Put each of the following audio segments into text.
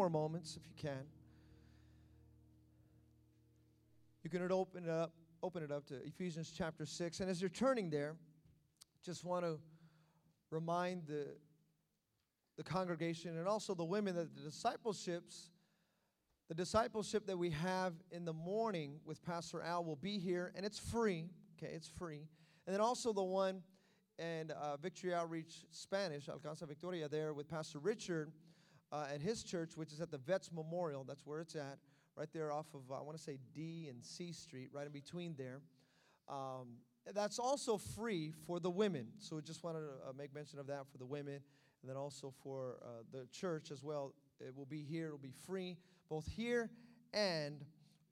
more moments if you can. You can open it up, open it up to Ephesians chapter 6. And as you're turning there, just want to remind the, the congregation and also the women that the discipleships, the discipleship that we have in the morning with Pastor Al will be here, and it's free. Okay, it's free. And then also the one and uh, Victory Outreach Spanish, Alcance Victoria, there with Pastor Richard uh, at his church, which is at the Vets Memorial. That's where it's at, right there off of, uh, I want to say D and C Street, right in between there. Um, that's also free for the women. So we just wanted to uh, make mention of that for the women, and then also for uh, the church as well. It will be here, it will be free, both here and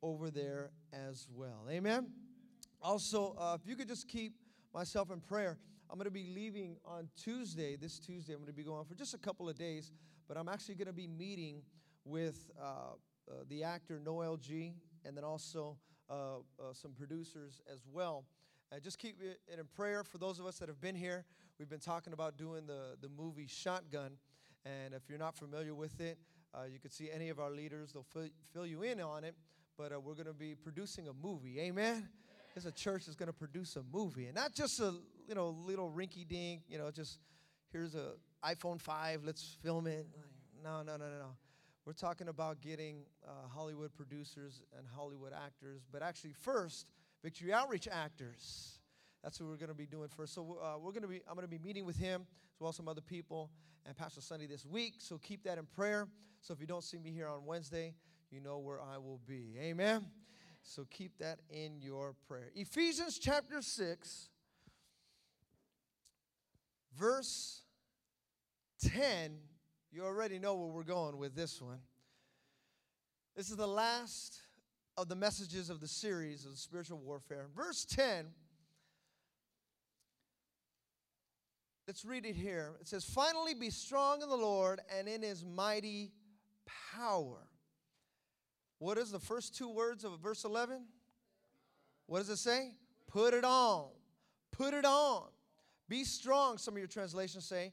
over there as well. Amen. Also, uh, if you could just keep myself in prayer. I'm going to be leaving on Tuesday. This Tuesday, I'm going to be going for just a couple of days, but I'm actually going to be meeting with uh, uh, the actor Noel G, and then also uh, uh some producers as well. And just keep it in prayer for those of us that have been here. We've been talking about doing the, the movie Shotgun, and if you're not familiar with it, uh, you could see any of our leaders, they'll fill, fill you in on it. But uh, we're going to be producing a movie. Amen is a church that's going to produce a movie, and not just a you know little rinky dink. You know, just here's a iPhone five, let's film it. No, no, no, no, no. We're talking about getting uh, Hollywood producers and Hollywood actors, but actually first, Victory Outreach actors. That's what we're going to be doing first. So uh, we're going to be. I'm going to be meeting with him as well as some other people and Pastor Sunday this week. So keep that in prayer. So if you don't see me here on Wednesday, you know where I will be. Amen. So keep that in your prayer. Ephesians chapter 6, verse 10. You already know where we're going with this one. This is the last of the messages of the series of spiritual warfare. Verse 10, let's read it here. It says, Finally, be strong in the Lord and in his mighty power. What is the first two words of verse 11? What does it say? Put it on. Put it on. Be strong, some of your translations say.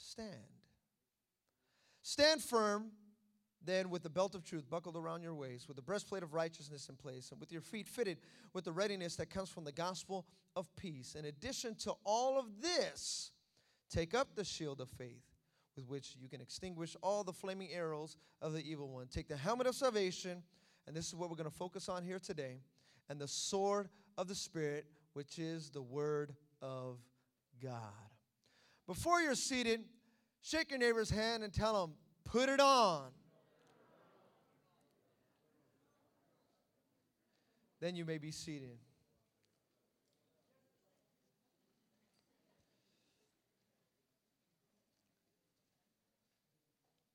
stand. Stand firm, then, with the belt of truth buckled around your waist, with the breastplate of righteousness in place, and with your feet fitted with the readiness that comes from the gospel of peace. In addition to all of this, take up the shield of faith with which you can extinguish all the flaming arrows of the evil one. Take the helmet of salvation, and this is what we're going to focus on here today, and the sword of the Spirit, which is the word of God. Before you're seated, shake your neighbor's hand and tell them, put it on. Then you may be seated.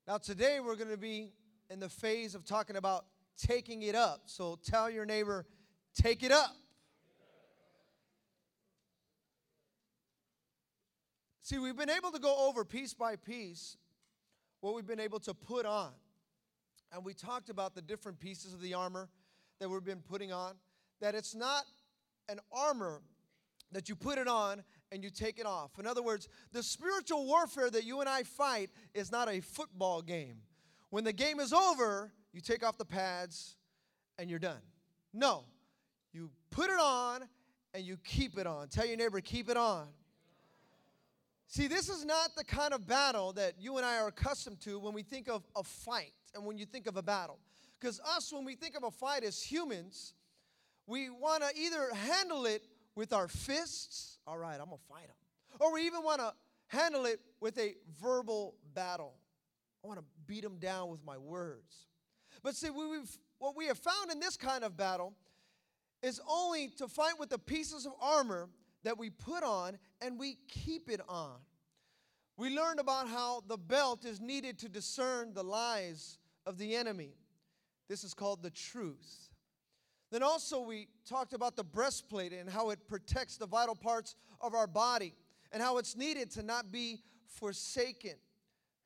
Now, today we're going to be in the phase of talking about taking it up. So tell your neighbor, take it up. See, we've been able to go over piece by piece what we've been able to put on. And we talked about the different pieces of the armor that we've been putting on. That it's not an armor that you put it on and you take it off. In other words, the spiritual warfare that you and I fight is not a football game. When the game is over, you take off the pads and you're done. No, you put it on and you keep it on. Tell your neighbor, keep it on. See, this is not the kind of battle that you and I are accustomed to when we think of a fight and when you think of a battle. Because us, when we think of a fight as humans, we want to either handle it with our fists, all right, I'm going to fight them. Or we even want to handle it with a verbal battle. I want to beat them down with my words. But see, we've, what we have found in this kind of battle is only to fight with the pieces of armor that we put on and we keep it on. We learned about how the belt is needed to discern the lies of the enemy. This is called the truth. Then also, we talked about the breastplate and how it protects the vital parts of our body and how it's needed to not be forsaken.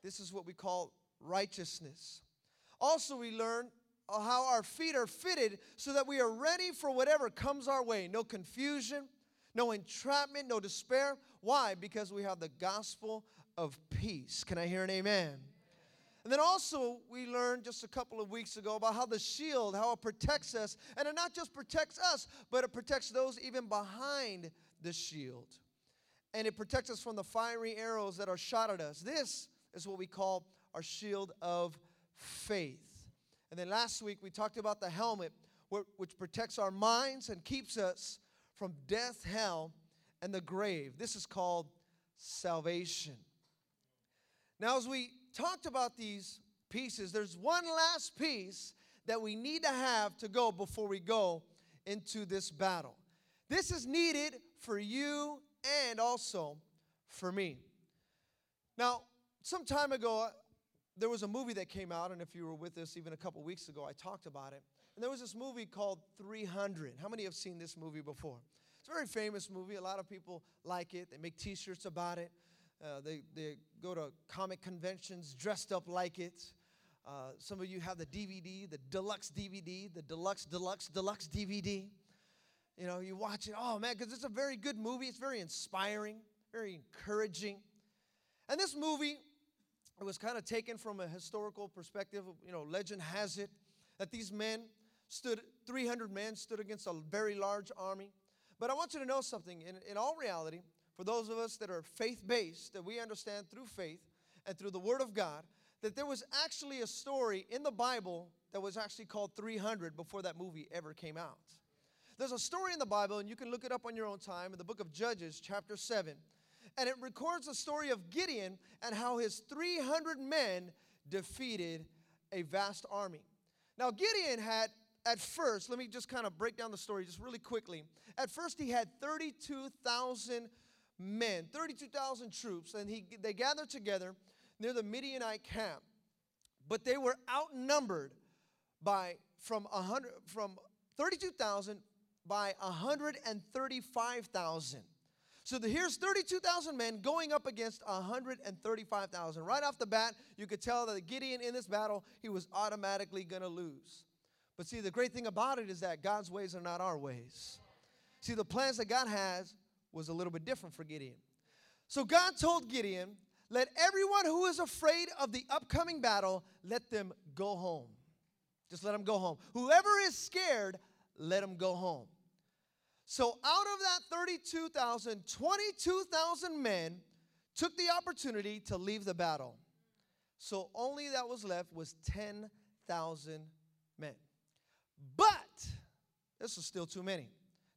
This is what we call righteousness. Also, we learned how our feet are fitted so that we are ready for whatever comes our way. No confusion, no entrapment, no despair. Why? Because we have the gospel of peace. Can I hear an amen? And then also, we learned just a couple of weeks ago about how the shield, how it protects us. And it not just protects us, but it protects those even behind the shield. And it protects us from the fiery arrows that are shot at us. This is what we call our shield of faith. And then last week, we talked about the helmet, which protects our minds and keeps us from death, hell, and the grave. This is called salvation. Now, as we talked about these pieces, there's one last piece that we need to have to go before we go into this battle. This is needed for you and also for me. Now, some time ago, uh, there was a movie that came out, and if you were with us even a couple weeks ago, I talked about it. And there was this movie called 300. How many have seen this movie before? It's a very famous movie. A lot of people like it. They make t shirts about it. Uh, they, they go to comic conventions dressed up like it. Uh, some of you have the DVD, the deluxe DVD, the deluxe, deluxe, deluxe DVD. You know, you watch it, oh man, because it's a very good movie. It's very inspiring, very encouraging. And this movie, it was kind of taken from a historical perspective. You know, legend has it that these men stood, 300 men stood against a very large army. But I want you to know something. In, in all reality, for those of us that are faith based, that we understand through faith and through the Word of God, that there was actually a story in the Bible that was actually called 300 before that movie ever came out. There's a story in the Bible, and you can look it up on your own time in the book of Judges, chapter 7. And it records the story of Gideon and how his 300 men defeated a vast army. Now, Gideon had at first, let me just kind of break down the story just really quickly. At first, he had 32,000 men, 32,000 troops, and he, they gathered together near the Midianite camp. But they were outnumbered by from 100 from 32,000 by 135,000. So the, here's 32,000 men going up against 135,000. Right off the bat, you could tell that Gideon in this battle, he was automatically going to lose. But see, the great thing about it is that God's ways are not our ways. See, the plans that God has was a little bit different for Gideon. So God told Gideon, Let everyone who is afraid of the upcoming battle, let them go home. Just let them go home. Whoever is scared, let them go home. So out of that 32,000, 22,000 men took the opportunity to leave the battle. So only that was left was 10,000 men. But this is still too many.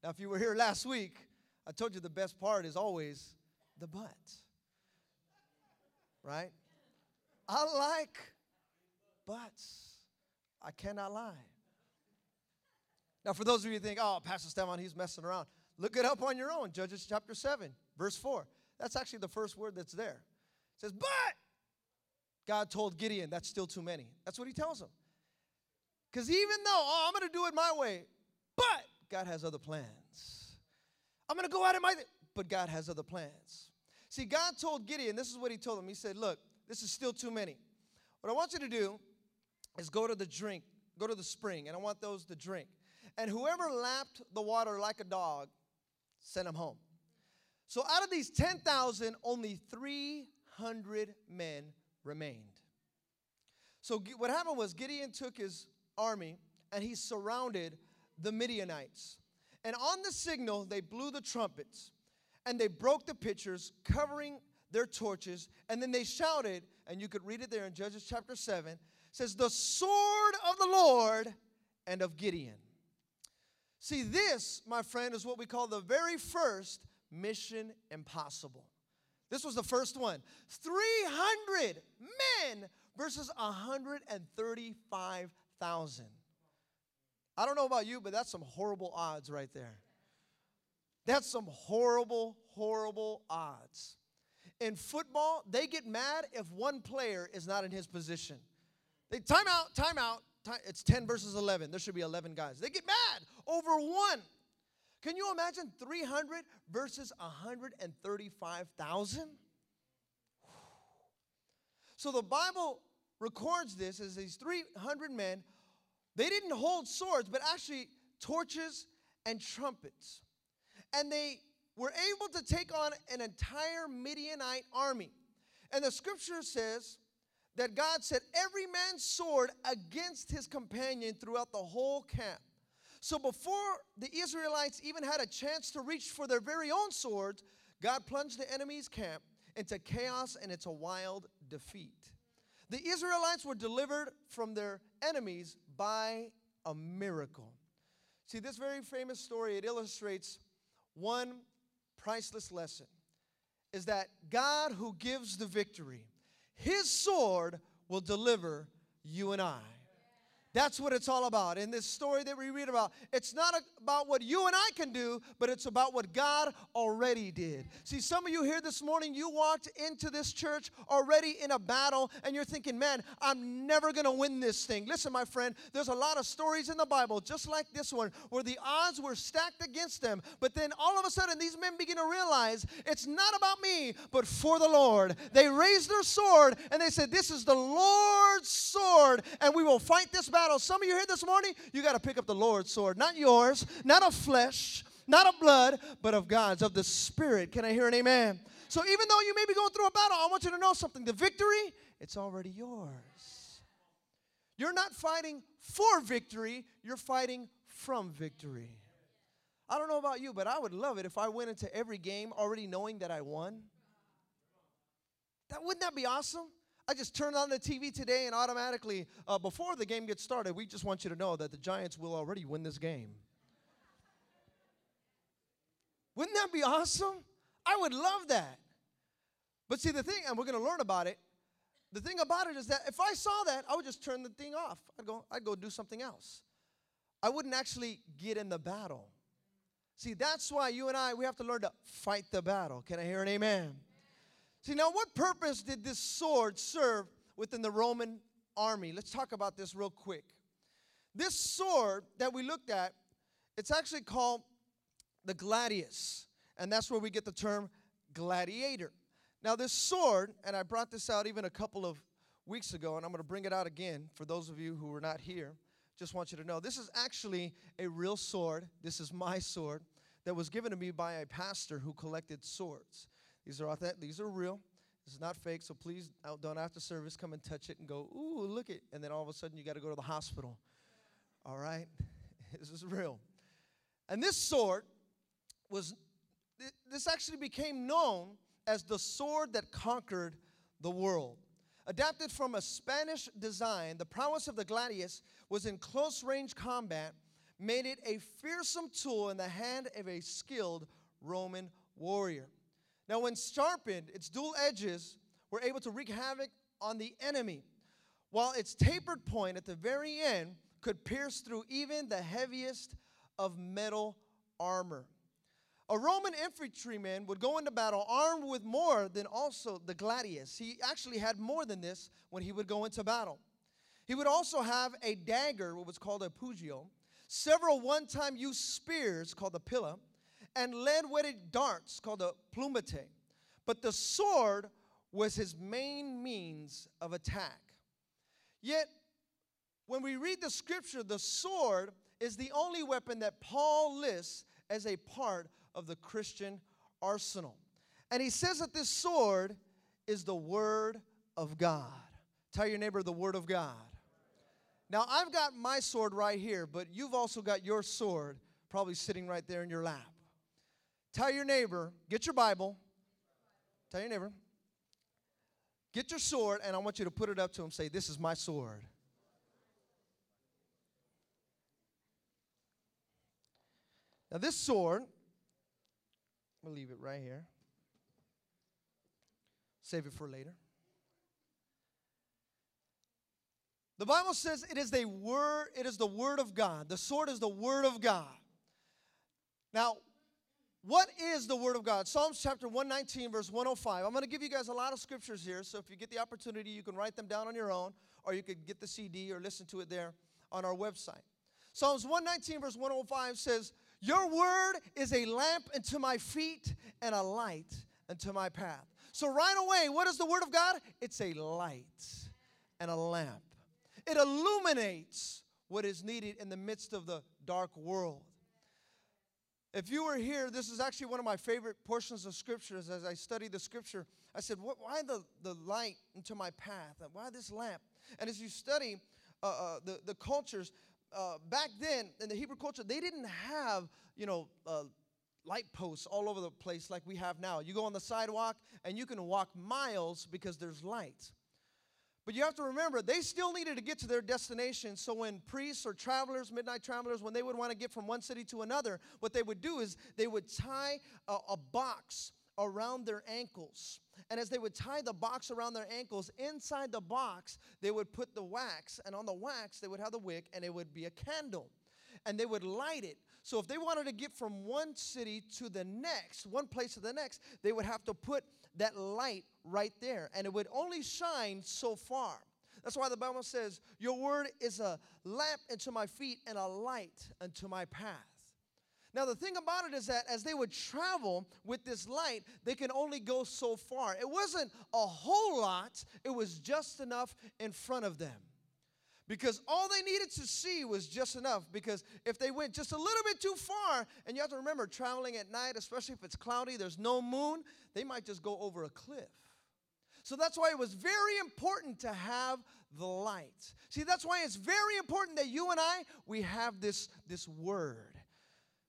Now, if you were here last week, I told you the best part is always the but. Right? I like buts. I cannot lie. Now, for those of you who think, oh, Pastor Stefan, he's messing around, look it up on your own. Judges chapter 7, verse 4. That's actually the first word that's there. It says, but God told Gideon, that's still too many. That's what he tells him. Because even though, oh, I'm going to do it my way, but God has other plans. I'm going to go out of my, but God has other plans. See, God told Gideon, this is what he told him. He said, Look, this is still too many. What I want you to do is go to the drink, go to the spring, and I want those to drink. And whoever lapped the water like a dog, send them home. So out of these 10,000, only 300 men remained. So what happened was Gideon took his army and he surrounded the Midianites. And on the signal, they blew the trumpets and they broke the pitchers, covering their torches. And then they shouted, and you could read it there in Judges chapter 7 says, The sword of the Lord and of Gideon. See, this, my friend, is what we call the very first mission impossible. This was the first one 300 men versus 135,000. I don't know about you, but that's some horrible odds right there. That's some horrible, horrible odds. in football, they get mad if one player is not in his position. They time out, time out. Time, it's 10 versus 11. There should be 11 guys. They get mad over one. Can you imagine 300 versus 135,000? So the Bible records this as these 300 men, they didn't hold swords, but actually torches and trumpets. And they were able to take on an entire Midianite army. And the scripture says that God set every man's sword against his companion throughout the whole camp. So before the Israelites even had a chance to reach for their very own swords, God plunged the enemy's camp into chaos and into a wild defeat. The Israelites were delivered from their enemies by a miracle. See, this very famous story, it illustrates one priceless lesson is that God who gives the victory, his sword will deliver you and I. That's what it's all about. In this story that we read about, it's not about what you and I can do, but it's about what God already did. See, some of you here this morning, you walked into this church already in a battle, and you're thinking, man, I'm never going to win this thing. Listen, my friend, there's a lot of stories in the Bible, just like this one, where the odds were stacked against them. But then all of a sudden, these men begin to realize it's not about me, but for the Lord. They raised their sword and they said, This is the Lord's sword, and we will fight this battle battle. Some of you here this morning, you got to pick up the Lord's sword, not yours, not of flesh, not of blood, but of God's, of the Spirit. Can I hear an amen? So even though you may be going through a battle, I want you to know something. The victory, it's already yours. You're not fighting for victory, you're fighting from victory. I don't know about you, but I would love it if I went into every game already knowing that I won. That wouldn't that be awesome? I just turned on the TV today and automatically, uh, before the game gets started, we just want you to know that the Giants will already win this game. Wouldn't that be awesome? I would love that. But see, the thing, and we're going to learn about it. The thing about it is that if I saw that, I would just turn the thing off. I'd go, I'd go do something else. I wouldn't actually get in the battle. See, that's why you and I, we have to learn to fight the battle. Can I hear an amen? See, now what purpose did this sword serve within the Roman army? Let's talk about this real quick. This sword that we looked at, it's actually called the gladius, and that's where we get the term gladiator. Now, this sword, and I brought this out even a couple of weeks ago, and I'm going to bring it out again for those of you who were not here. Just want you to know this is actually a real sword. This is my sword that was given to me by a pastor who collected swords. These are authentic. These are real. This is not fake. So please uh, don't after service come and touch it and go, ooh, look it. And then all of a sudden you got to go to the hospital. All right? this is real. And this sword was, this actually became known as the sword that conquered the world. Adapted from a Spanish design, the prowess of the gladius was in close range combat, made it a fearsome tool in the hand of a skilled Roman warrior. Now, when sharpened, its dual edges were able to wreak havoc on the enemy, while its tapered point at the very end could pierce through even the heaviest of metal armor. A Roman infantryman would go into battle armed with more than also the gladius. He actually had more than this when he would go into battle. He would also have a dagger, what was called a pugio, several one time used spears called the pila, and lead wetted darts called a plumbata. But the sword was his main means of attack. Yet, when we read the scripture, the sword is the only weapon that Paul lists as a part of the Christian arsenal. And he says that this sword is the Word of God. Tell your neighbor the Word of God. Now, I've got my sword right here, but you've also got your sword probably sitting right there in your lap. Tell your neighbor, get your Bible. Tell your neighbor, get your sword, and I want you to put it up to him. Say, This is my sword. Now, this sword, I'm going to leave it right here. Save it for later. The Bible says it is the word, it is the word of God. The sword is the word of God. Now, what is the Word of God? Psalms chapter 119, verse 105. I'm going to give you guys a lot of scriptures here, so if you get the opportunity, you can write them down on your own, or you could get the CD or listen to it there on our website. Psalms 119, verse 105 says, Your word is a lamp unto my feet and a light unto my path. So, right away, what is the Word of God? It's a light and a lamp. It illuminates what is needed in the midst of the dark world. If you were here, this is actually one of my favorite portions of scriptures as I study the scripture. I said, Why the, the light into my path? Why this lamp? And as you study uh, uh, the, the cultures, uh, back then in the Hebrew culture, they didn't have, you know, uh, light posts all over the place like we have now. You go on the sidewalk and you can walk miles because there's light. But you have to remember, they still needed to get to their destination. So when priests or travelers, midnight travelers, when they would want to get from one city to another, what they would do is they would tie a, a box around their ankles. And as they would tie the box around their ankles, inside the box, they would put the wax. And on the wax, they would have the wick, and it would be a candle. And they would light it. So if they wanted to get from one city to the next, one place to the next, they would have to put that light right there, and it would only shine so far. That's why the Bible says, Your word is a lamp unto my feet and a light unto my path. Now, the thing about it is that as they would travel with this light, they can only go so far. It wasn't a whole lot, it was just enough in front of them. Because all they needed to see was just enough. Because if they went just a little bit too far, and you have to remember, traveling at night, especially if it's cloudy, there's no moon, they might just go over a cliff. So that's why it was very important to have the light. See, that's why it's very important that you and I, we have this, this word.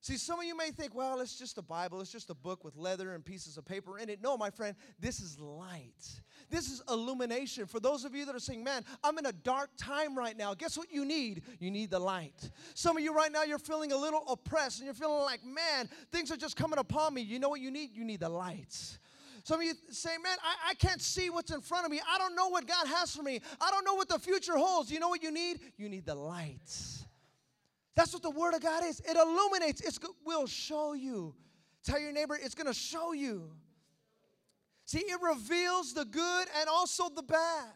See, some of you may think, well, it's just a Bible, it's just a book with leather and pieces of paper in it. No, my friend, this is light. This is illumination. For those of you that are saying, man, I'm in a dark time right now, guess what you need? You need the light. Some of you right now, you're feeling a little oppressed and you're feeling like, man, things are just coming upon me. You know what you need? You need the lights. Some of you say, man, I, I can't see what's in front of me. I don't know what God has for me. I don't know what the future holds. You know what you need? You need the lights. That's what the Word of God is. It illuminates, it will show you. Tell your neighbor, it's going to show you. See, it reveals the good and also the bad.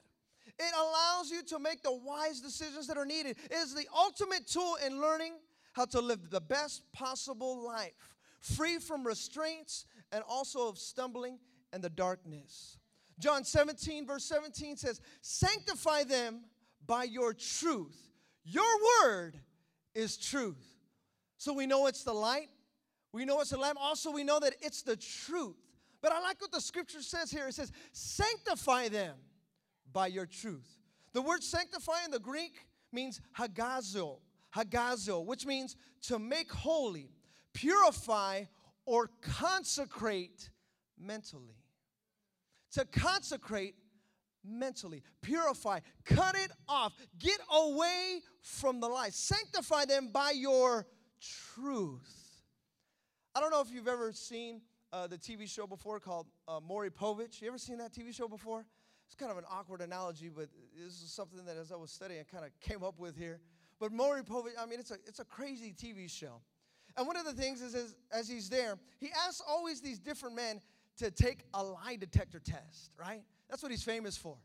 It allows you to make the wise decisions that are needed. It is the ultimate tool in learning how to live the best possible life, free from restraints and also of stumbling and the darkness. John 17, verse 17 says, Sanctify them by your truth. Your word is truth. So we know it's the light, we know it's the lamp. Also, we know that it's the truth. But I like what the scripture says here. It says, Sanctify them by your truth. The word sanctify in the Greek means hagazo, hagazo, which means to make holy, purify, or consecrate mentally. To consecrate mentally, purify, cut it off, get away from the lie. Sanctify them by your truth. I don't know if you've ever seen uh, the TV show before called uh, Maury Povich. You ever seen that TV show before? It's kind of an awkward analogy, but this is something that as I was studying, I kind of came up with here. But Maury Povich, I mean, it's a, it's a crazy TV show. And one of the things is, is as he's there, he asks always these different men to take a lie detector test, right? That's what he's famous for.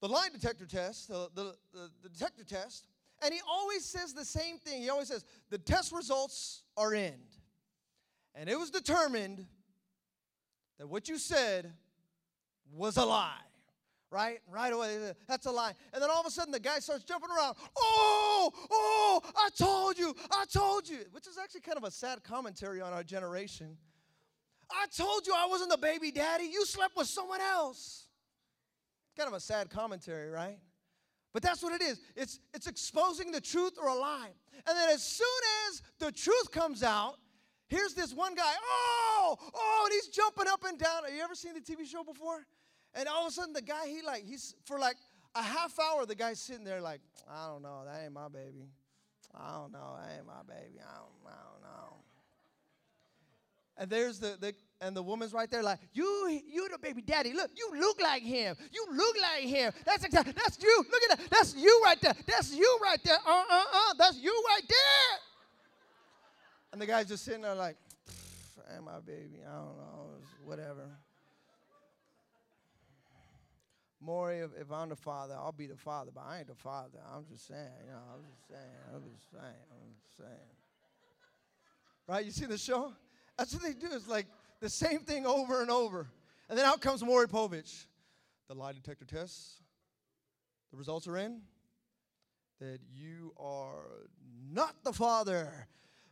The lie detector test, the, the, the, the detector test, and he always says the same thing. He always says, the test results are in. And it was determined that what you said was a lie. Right? Right away, that's a lie. And then all of a sudden, the guy starts jumping around. Oh, oh, I told you, I told you. Which is actually kind of a sad commentary on our generation. I told you I wasn't the baby daddy. You slept with someone else. Kind of a sad commentary, right? But that's what it is. It's, it's exposing the truth or a lie. And then as soon as the truth comes out, here's this one guy, oh, oh, and he's jumping up and down. Have you ever seen the TV show before? And all of a sudden, the guy, he like, he's for like a half hour, the guy's sitting there like, I don't know, that ain't my baby. I don't know, that ain't my baby. I don't, I don't know. And there's the, the and the woman's right there like, you, you the baby daddy. Look, you look like him. You look like him. That's exactly, that's you. Look at that. That's you right there. That's you right there. Uh, uh, uh. That's you right there. And the guy's just sitting there like, and my baby. I don't know, whatever. Maury, if, if, I'm the father, I'll be the father, but I ain't the father. I'm just saying, you know, I'm just saying, I'm just saying, I'm just saying. Right? You see the show? That's what they do. It's like the same thing over and over. And then out comes Maury Povich. The lie detector tests, the results are in. That you are not the father.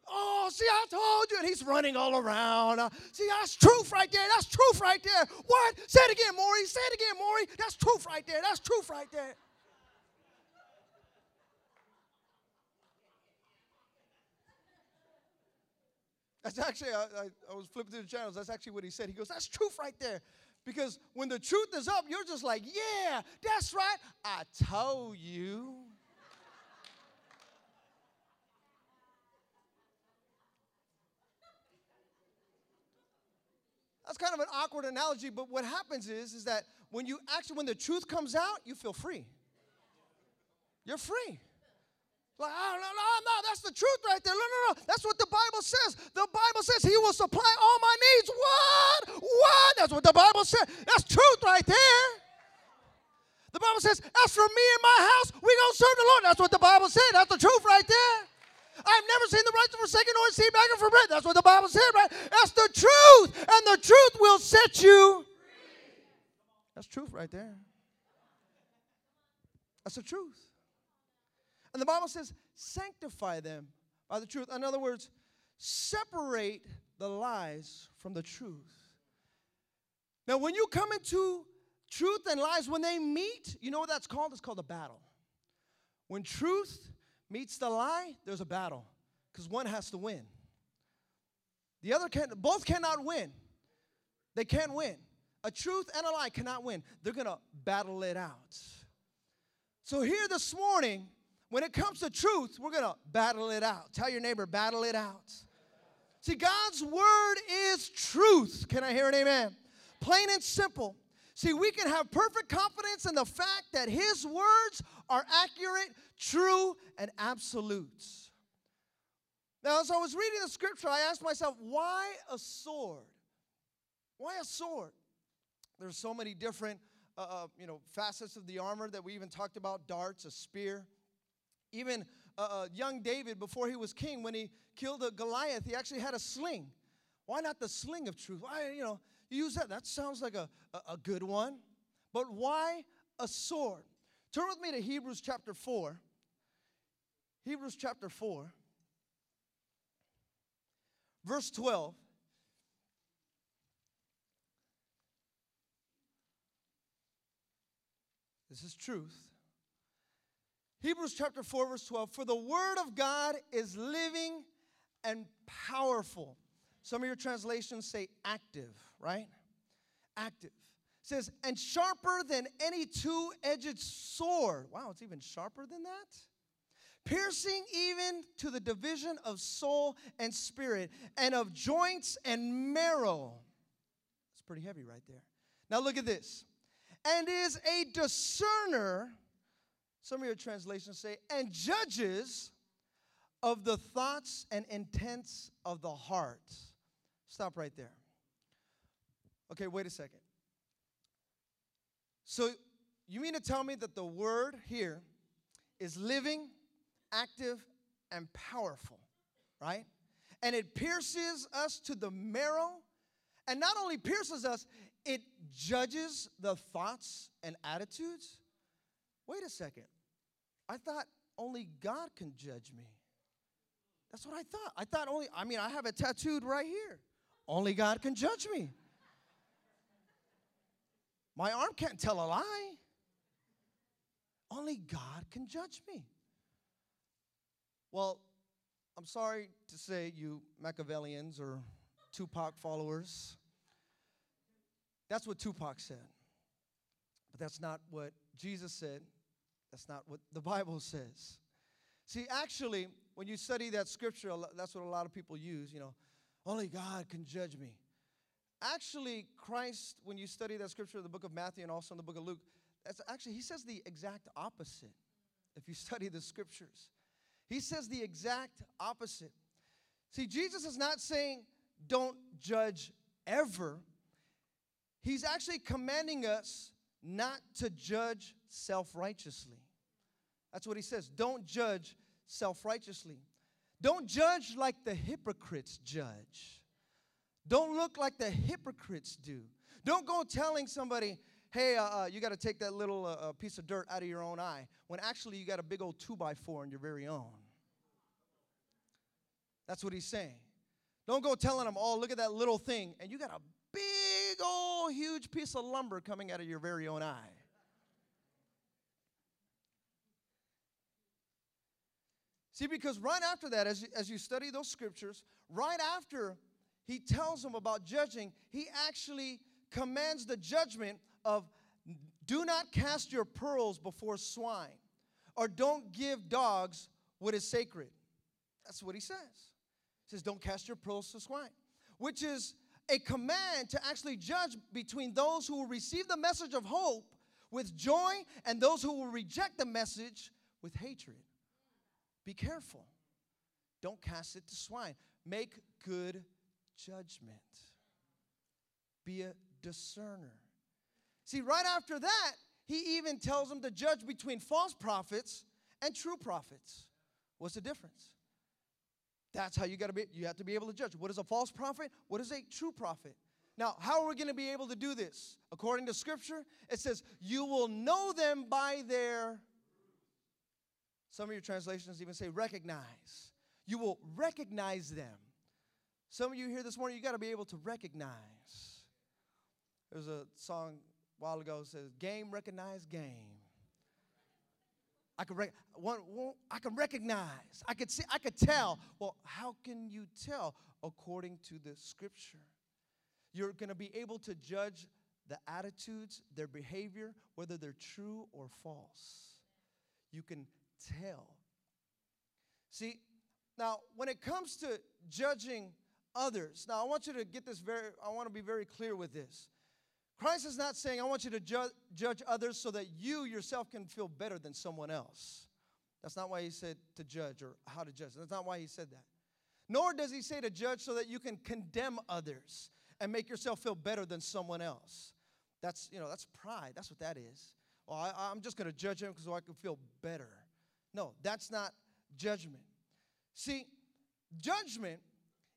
Oh, see, I told you. And he's running all around. Uh, see, that's truth right there. That's truth right there. What? Say it again, Maury. Say it again, Maury. That's truth right there. That's truth right there. That's actually, I, I, I, was flipping through the channels. That's actually what he said. He goes, That's truth right there. Because when the truth is up, you're just like, Yeah, that's right. I told you. That's kind of an awkward analogy, but what happens is, is that when you actually, when the truth comes out, you feel free. You're free. Like, oh, no, no, no, that's the truth right there. No, no, no. That's what the Bible says. The Bible says He will supply all my needs. What? What? That's what the Bible says. That's truth right there. The Bible says, as for me and my house, we're gonna serve the Lord. That's what the Bible said. That's the truth right there. I've never seen the righteous forsaken nor seed begging for bread. That's what the Bible said, right? That's the truth, and the truth will set you. That's truth right there. That's the truth. And the Bible says, sanctify them by the truth. In other words, separate the lies from the truth. Now, when you come into truth and lies, when they meet, you know what that's called? It's called a battle. When truth meets the lie, there's a battle because one has to win. The other can both cannot win. They can't win. A truth and a lie cannot win. They're going to battle it out. So here this morning, when it comes to truth, we're going to battle it out. Tell your neighbor, battle it out. See, God's word is truth. Can I hear an amen? Plain and simple. See, we can have perfect confidence in the fact that His words are accurate, true, and absolute. Now, as I was reading the scripture, I asked myself, why a sword? Why a sword? There's so many different, uh, uh, you know, facets of the armor that we even talked about: darts, a spear. Even uh, uh young David, before he was king, when he killed a Goliath, he actually had a sling. Why not the sling of truth? Why, you know, use that. That sounds like a, a good one. But why a sword? Turn with me to Hebrews chapter 4. Hebrews chapter 4, verse 12. This is truth. Hebrews chapter 4, verse 12. For the word of God is living and powerful some of your translations say active, right? Active. Says, and sharper than any two edged sword. Wow, it's even sharper than that? Piercing even to the division of soul and spirit, and of joints and marrow. It's pretty heavy right there. Now look at this. And is a discerner, some of your translations say, and judges of the thoughts and intents of the heart. Stop right there. Okay, wait a second. So, you mean to tell me that the word here is living, active, and powerful, right? And it pierces us to the marrow. And not only pierces us, it judges the thoughts and attitudes. Wait a second. I thought only God can judge me. That's what I thought. I thought only, I mean, I have it tattooed right here. Only God can judge me. My arm can't tell a lie. Only God can judge me. Well, I'm sorry to say, you Machiavellians or Tupac followers, that's what Tupac said. But that's not what Jesus said. That's not what the Bible says. See, actually, when you study that scripture, that's what a lot of people use, you know. Only God can judge me. Actually, Christ, when you study that scripture in the book of Matthew and also in the book of Luke, that's actually, he says the exact opposite if you study the scriptures. He says the exact opposite. See, Jesus is not saying don't judge ever, he's actually commanding us not to judge self righteously. That's what he says. Don't judge self righteously. Don't judge like the hypocrites judge. Don't look like the hypocrites do. Don't go telling somebody, hey, uh, uh, you got to take that little uh, uh, piece of dirt out of your own eye, when actually you got a big old two by four in your very own. That's what he's saying. Don't go telling them, oh, look at that little thing, and you got a big old huge piece of lumber coming out of your very own eye. See, because right after that, as you, as you study those scriptures, right after he tells them about judging, he actually commands the judgment of do not cast your pearls before swine, or don't give dogs what is sacred. That's what he says. He says, don't cast your pearls to swine, which is a command to actually judge between those who will receive the message of hope with joy and those who will reject the message with hatred. Be careful. Don't cast it to swine. Make good judgment. Be a discerner. See, right after that, he even tells them to judge between false prophets and true prophets. What's the difference? That's how you got to be you have to be able to judge. What is a false prophet? What is a true prophet? Now, how are we going to be able to do this? According to scripture, it says, "You will know them by their some of your translations even say recognize. You will recognize them. Some of you here this morning, you got to be able to recognize. There's a song a while ago that says, Game, recognize, game. I can, rec- one, one, I can recognize. I could see. I could tell. Well, how can you tell? According to the scripture, you're going to be able to judge the attitudes, their behavior, whether they're true or false. You can tell. See, now when it comes to judging others, now I want you to get this very, I want to be very clear with this. Christ is not saying, I want you to ju- judge others so that you yourself can feel better than someone else. That's not why he said to judge or how to judge. That's not why he said that. Nor does he say to judge so that you can condemn others and make yourself feel better than someone else. That's, you know, that's pride. That's what that is. Well, I, am just going to judge him because so I can feel better. No, that's not judgment. See, judgment,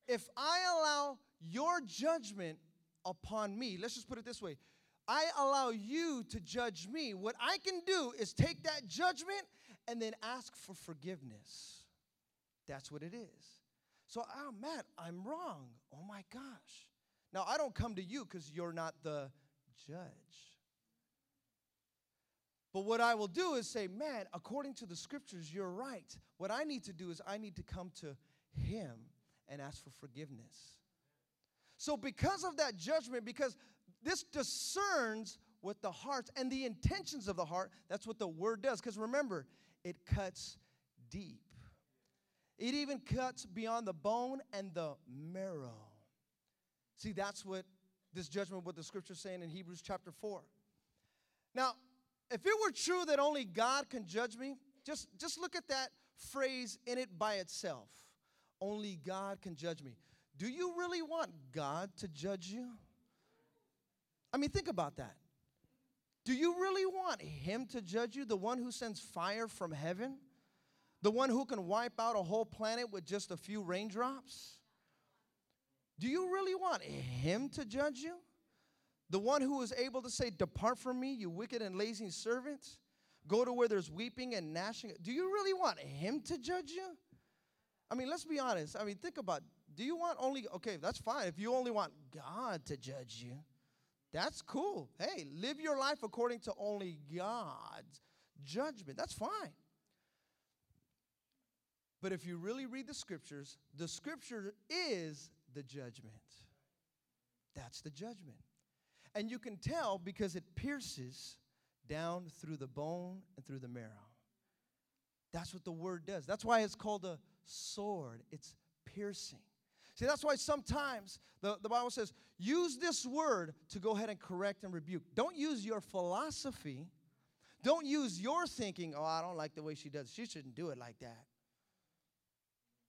if I allow your judgment upon me, let's just put it this way I allow you to judge me. What I can do is take that judgment and then ask for forgiveness. That's what it is. So, oh, Matt, I'm wrong. Oh my gosh. Now, I don't come to you because you're not the judge. But what I will do is say, man, according to the scriptures, you're right. What I need to do is I need to come to Him and ask for forgiveness. So, because of that judgment, because this discerns what the hearts and the intentions of the heart, that's what the word does. Because remember, it cuts deep, it even cuts beyond the bone and the marrow. See, that's what this judgment, what the scripture's saying in Hebrews chapter 4. Now, if it were true that only God can judge me, just, just look at that phrase in it by itself. Only God can judge me. Do you really want God to judge you? I mean, think about that. Do you really want Him to judge you, the one who sends fire from heaven? The one who can wipe out a whole planet with just a few raindrops? Do you really want Him to judge you? The one who is able to say, Depart from me, you wicked and lazy servants. Go to where there's weeping and gnashing. Do you really want him to judge you? I mean, let's be honest. I mean, think about do you want only, okay, that's fine. If you only want God to judge you, that's cool. Hey, live your life according to only God's judgment. That's fine. But if you really read the scriptures, the scripture is the judgment. That's the judgment. And you can tell because it pierces down through the bone and through the marrow. That's what the word does. That's why it's called a sword, it's piercing. See, that's why sometimes the, the Bible says, use this word to go ahead and correct and rebuke. Don't use your philosophy. Don't use your thinking, oh, I don't like the way she does. She shouldn't do it like that.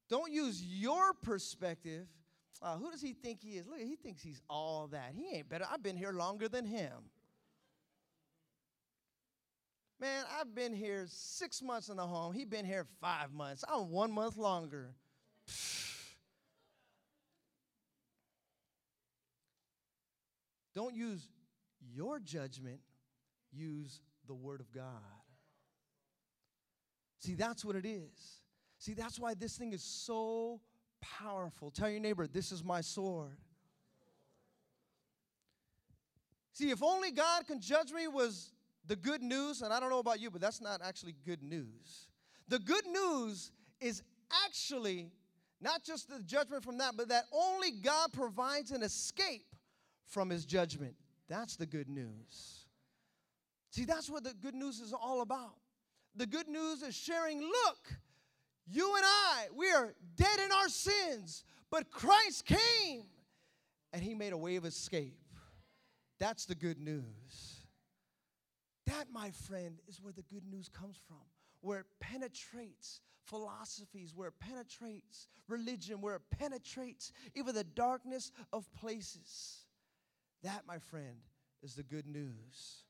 Don't use your perspective Uh, who does he think he is? Look, he thinks he's all that. He ain't better. I've been here longer than him. Man, I've been here six months in the home. He been here five months. I'm one month longer. Don't use your judgment, use the Word of God. See, that's what it is. See, that's why this thing is so powerful. Tell your neighbor, this is my sword. See, if only God can judge me was the good news, and I don't know about you, but that's not actually good news. The good news is actually not just the judgment from that, but that only God provides an escape from his judgment. That's the good news. See, that's what the good news is all about. The good news is sharing, look, you and I, we are dead in our sins, but Christ came and he made a way of escape. That's the good news. That, my friend, is where the good news comes from, where it penetrates philosophies, where it penetrates religion, where it penetrates even the darkness of places. That, my friend, is the good news.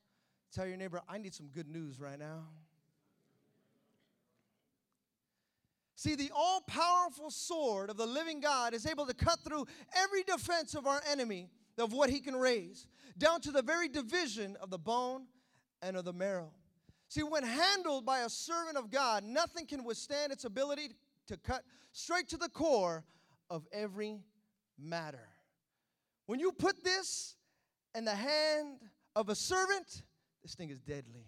Tell your neighbor, I need some good news right now. See, the all powerful sword of the living God is able to cut through every defense of our enemy of what he can raise, down to the very division of the bone and of the marrow. See, when handled by a servant of God, nothing can withstand its ability to cut straight to the core of every matter. When you put this in the hand of a servant, this thing is deadly.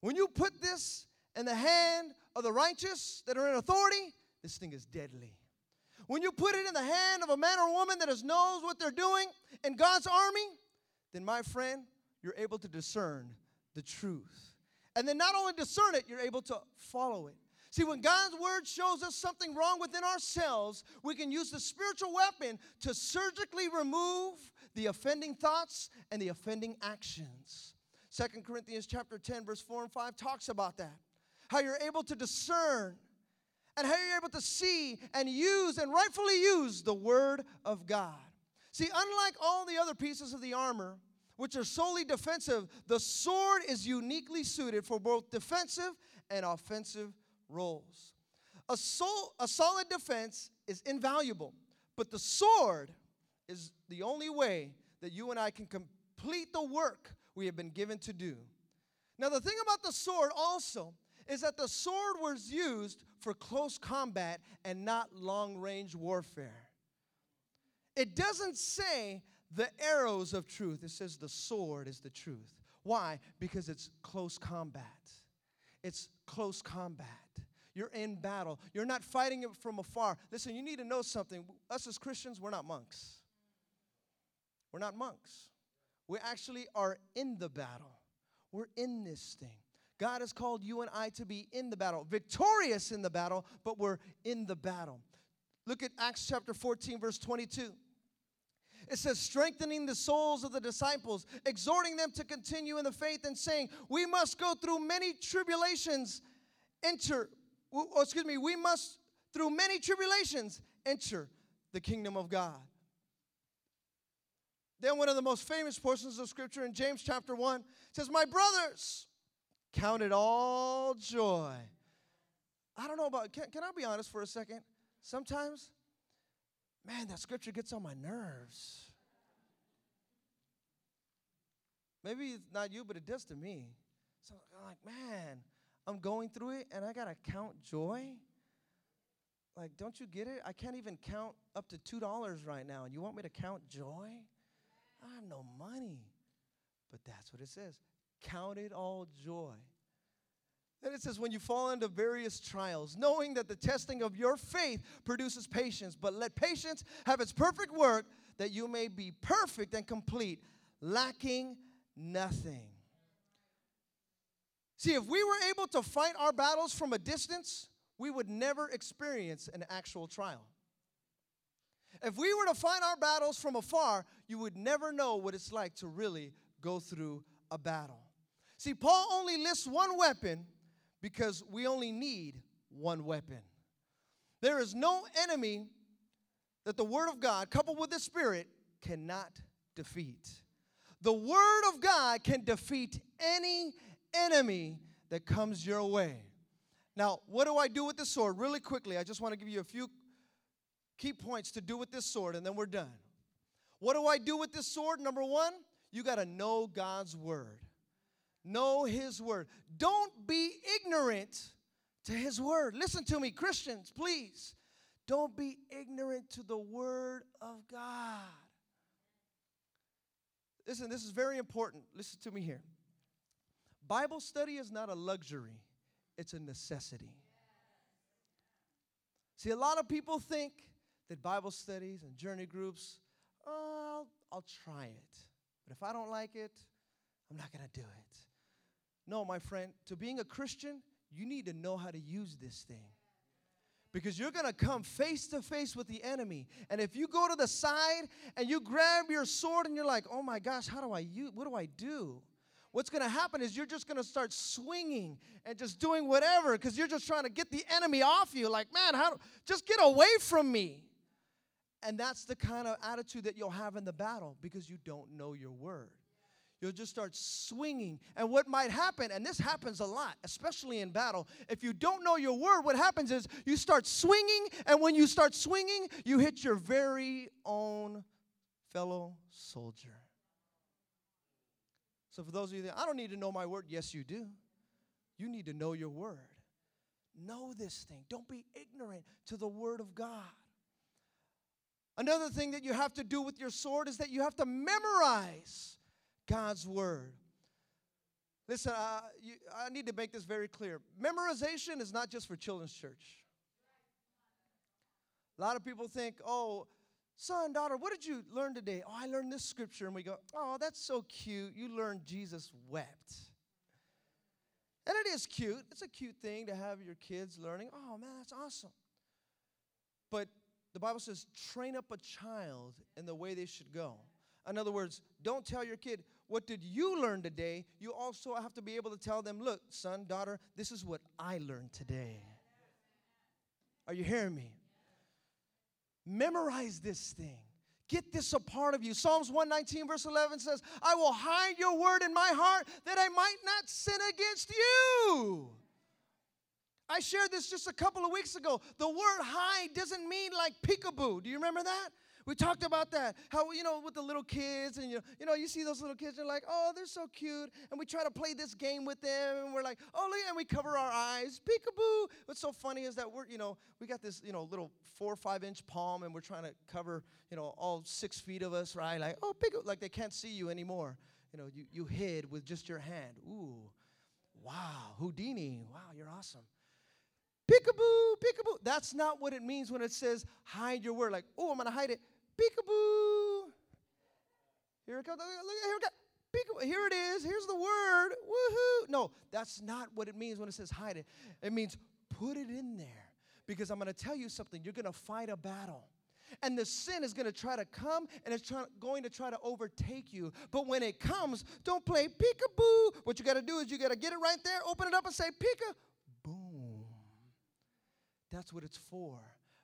When you put this in the hand of the righteous that are in authority, this thing is deadly. When you put it in the hand of a man or woman that knows what they're doing in God's army, then my friend, you're able to discern the truth. And then not only discern it, you're able to follow it. See, when God's word shows us something wrong within ourselves, we can use the spiritual weapon to surgically remove the offending thoughts and the offending actions. Second Corinthians chapter 10 verse 4 and 5 talks about that. How you're able to discern and how you're able to see and use and rightfully use the word of God. See, unlike all the other pieces of the armor, which are solely defensive, the sword is uniquely suited for both defensive and offensive roles. A, sol- a solid defense is invaluable, but the sword is the only way that you and I can complete the work we have been given to do. Now, the thing about the sword also is that the sword was used for close combat and not long range warfare. It doesn't say the arrows of truth. It says the sword is the truth. Why? Because it's close combat. It's close combat. You're in battle. You're not fighting it from afar. Listen, you need to know something. Us as Christians, we're not monks. We're not monks. We actually are in the battle. We're in this thing. God has called you and I to be in the battle, victorious in the battle, but we're in the battle. Look at Acts chapter 14, verse 22. It says, strengthening the souls of the disciples, exhorting them to continue in the faith, and saying, We must go through many tribulations, enter, oh, excuse me, we must through many tribulations enter the kingdom of God. Then, one of the most famous portions of scripture in James chapter 1 says, My brothers, count it all joy. I don't know about, can, can I be honest for a second? Sometimes man, that scripture gets on my nerves. Maybe it's not you, but it does to me. So I'm like, man, I'm going through it and I gotta count joy. Like, don't you get it? I can't even count up to $2 right now, and you want me to count joy? I have no money. But that's what it says. Count it all joy. Then it says, when you fall into various trials, knowing that the testing of your faith produces patience, but let patience have its perfect work, that you may be perfect and complete, lacking nothing. See, if we were able to fight our battles from a distance, we would never experience an actual trial. If we were to fight our battles from afar, you would never know what it's like to really go through a battle. See, Paul only lists one weapon because we only need one weapon. There is no enemy that the Word of God, coupled with the Spirit, cannot defeat. The Word of God can defeat any enemy that comes your way. Now, what do I do with this sword? Really quickly, I just want to give you a few key points to do with this sword, and then we're done. What do I do with this sword? Number one, you got to know God's Word. Know His Word. Don't be ignorant to His Word. Listen to me, Christians, please. Don't be ignorant to the Word of God. Listen, this is very important. Listen to me here. Bible study is not a luxury, it's a necessity. See, a lot of people think that Bible studies and journey groups, oh, I'll, I'll try it. But if I don't like it, I'm not going to do it. No, my friend, to being a Christian, you need to know how to use this thing because you're to come face to face with the enemy. And if you go to the side and you grab your sword and you're like, "Oh my gosh, how do I use what do I do?" What's to happen is you're just to start swinging and just doing whatever because you're just trying to get the enemy off you like, "Man, how do, just get away from me." And that's the kind of attitude that you'll have in the battle because you don't know your word. You'll just start swinging. And what might happen, and this happens a lot, especially in battle, if you don't know your word, what happens is you start swinging, and when you start swinging, you hit your very own fellow soldier. So, for those of you that I don't need to know my word, yes, you do. You need to know your word. Know this thing. Don't be ignorant to the word of God. Another thing that you have to do with your sword is that you have to memorize God's word. Listen, uh, you, I need to make this very clear. Memorization is not just for children's church. A lot of people think, oh, son, daughter, what did you learn today? Oh, I learned this scripture. And we go, oh, that's so cute. You learned Jesus wept. And it is cute. It's a cute thing to have your kids learning. Oh, man, that's awesome. But the Bible says, train up a child in the way they should go. In other words, don't tell your kid, what did you learn today? You also have to be able to tell them, look, son, daughter, this is what I learned today. Are you hearing me? Memorize this thing. Get this a part of you. Psalms 119, verse 11 says, I will hide your word in my heart that I might not sin against you. I shared this just a couple of weeks ago. The word hide doesn't mean like peekaboo. Do you remember that? We talked about that. How, you know, with the little kids, and you, you know, you see those little kids, they're like, oh, they're so cute. And we try to play this game with them, and we're like, oh, look, and we cover our eyes. Peekaboo. What's so funny is that we're, you know, we got this, you know, little four or five inch palm, and we're trying to cover, you know, all six feet of us, right? Like, oh, peekaboo. Like they can't see you anymore. You know, you, you hid with just your hand. Ooh, wow, Houdini. Wow, you're awesome peekaboo, peekaboo. That's not what it means when it says hide your word. Like, oh, I'm going to hide it. Peekaboo. Here it comes. Look, here it comes. Peekaboo. Here it is. Here's the word. Woohoo. No, that's not what it means when it says hide it. It means put it in there. Because I'm going to tell you something. You're going to fight a battle. And the sin is going to try to come and it's try, going to try to overtake you. But when it comes, don't play peekaboo. What you got to do is you got to get it right there, open it up, and say peeka. Boom. That's what it's for.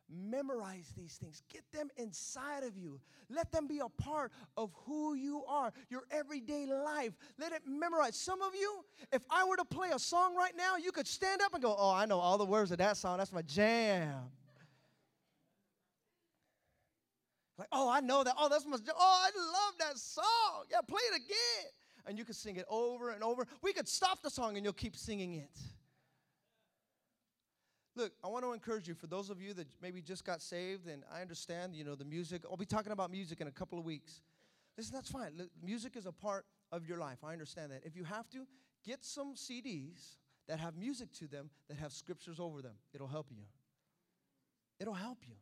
Memorize these things. Get them inside of you. Let them be a part of who you are, your everyday life. Let it memorize. Some of you, if I were to play a song right now, you could stand up and go, Oh, I know all the words of that song. That's my jam. Like, oh, I know that. Oh, that's my. Oh, I love that song. Yeah, play it again. And you could sing it over and over. We could stop the song and you'll keep singing it. Look, I want to encourage you for those of you that maybe just got saved, and I understand, you know, the music. I'll be talking about music in a couple of weeks. Listen, that's fine. Look, music is a part of your life. I understand that. If you have to, get some CDs that have music to them that have scriptures over them. It'll help you. It'll help you.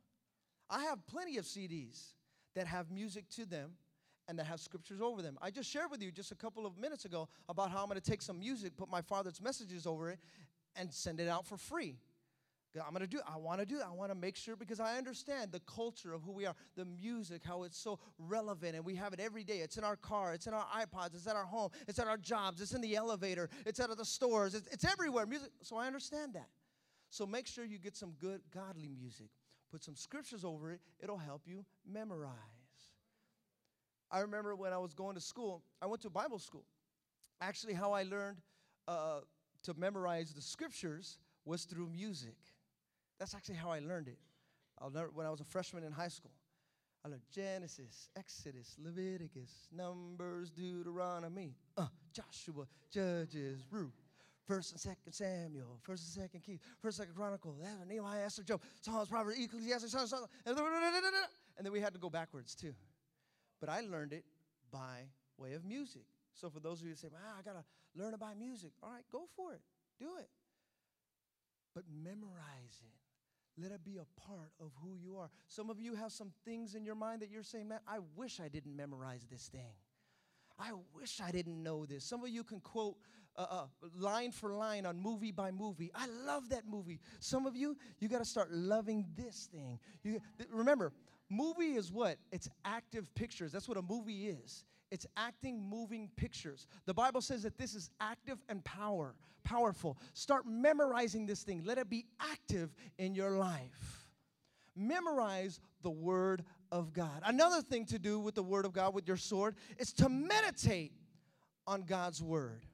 I have plenty of CDs that have music to them and that have scriptures over them. I just shared with you just a couple of minutes ago about how I'm going to take some music, put my father's messages over it, and send it out for free. I'm going to do I want to do it. I want to make sure because I understand the culture of who we are, the music, how it's so relevant, and we have it every day. It's in our car, it's in our iPods, it's at our home, it's at our jobs, it's in the elevator, it's out of the stores, it's, it's everywhere. Music. So I understand that. So make sure you get some good godly music. Put some scriptures over it, it'll help you memorize. I remember when I was going to school, I went to Bible school. Actually, how I learned uh, to memorize the scriptures was through music. That's actually how I learned it. I'll learn when I was a freshman in high school. I learned Genesis, Exodus, Leviticus, Numbers, Deuteronomy, uh, Joshua, Judges, Ruth, First and Second Samuel, First and Second Kings, First and Second Chronicle, Nehemiah, Esther, Job, Psalms, Proverbs, Ecclesiastes, Psalms, and then we had to go backwards too. But I learned it by way of music. So for those of you who say, "Wow, I gotta learn about music," all right, go for it, do it. But memorize it. Let it be a part of who you are. Some of you have some things in your mind that you're saying, man, I wish I didn't memorize this thing. I wish I didn't know this. Some of you can quote uh, uh, line for line on movie by movie. I love that movie. Some of you, you got to start loving this thing. You th- remember, movie is what? It's active pictures. That's what a movie is. It's acting, moving pictures. The Bible says that this is active and power, powerful. Start memorizing this thing. Let it be active in your life. Memorize the word of God. Another thing to do with the word of God with your sword is to meditate on God's word.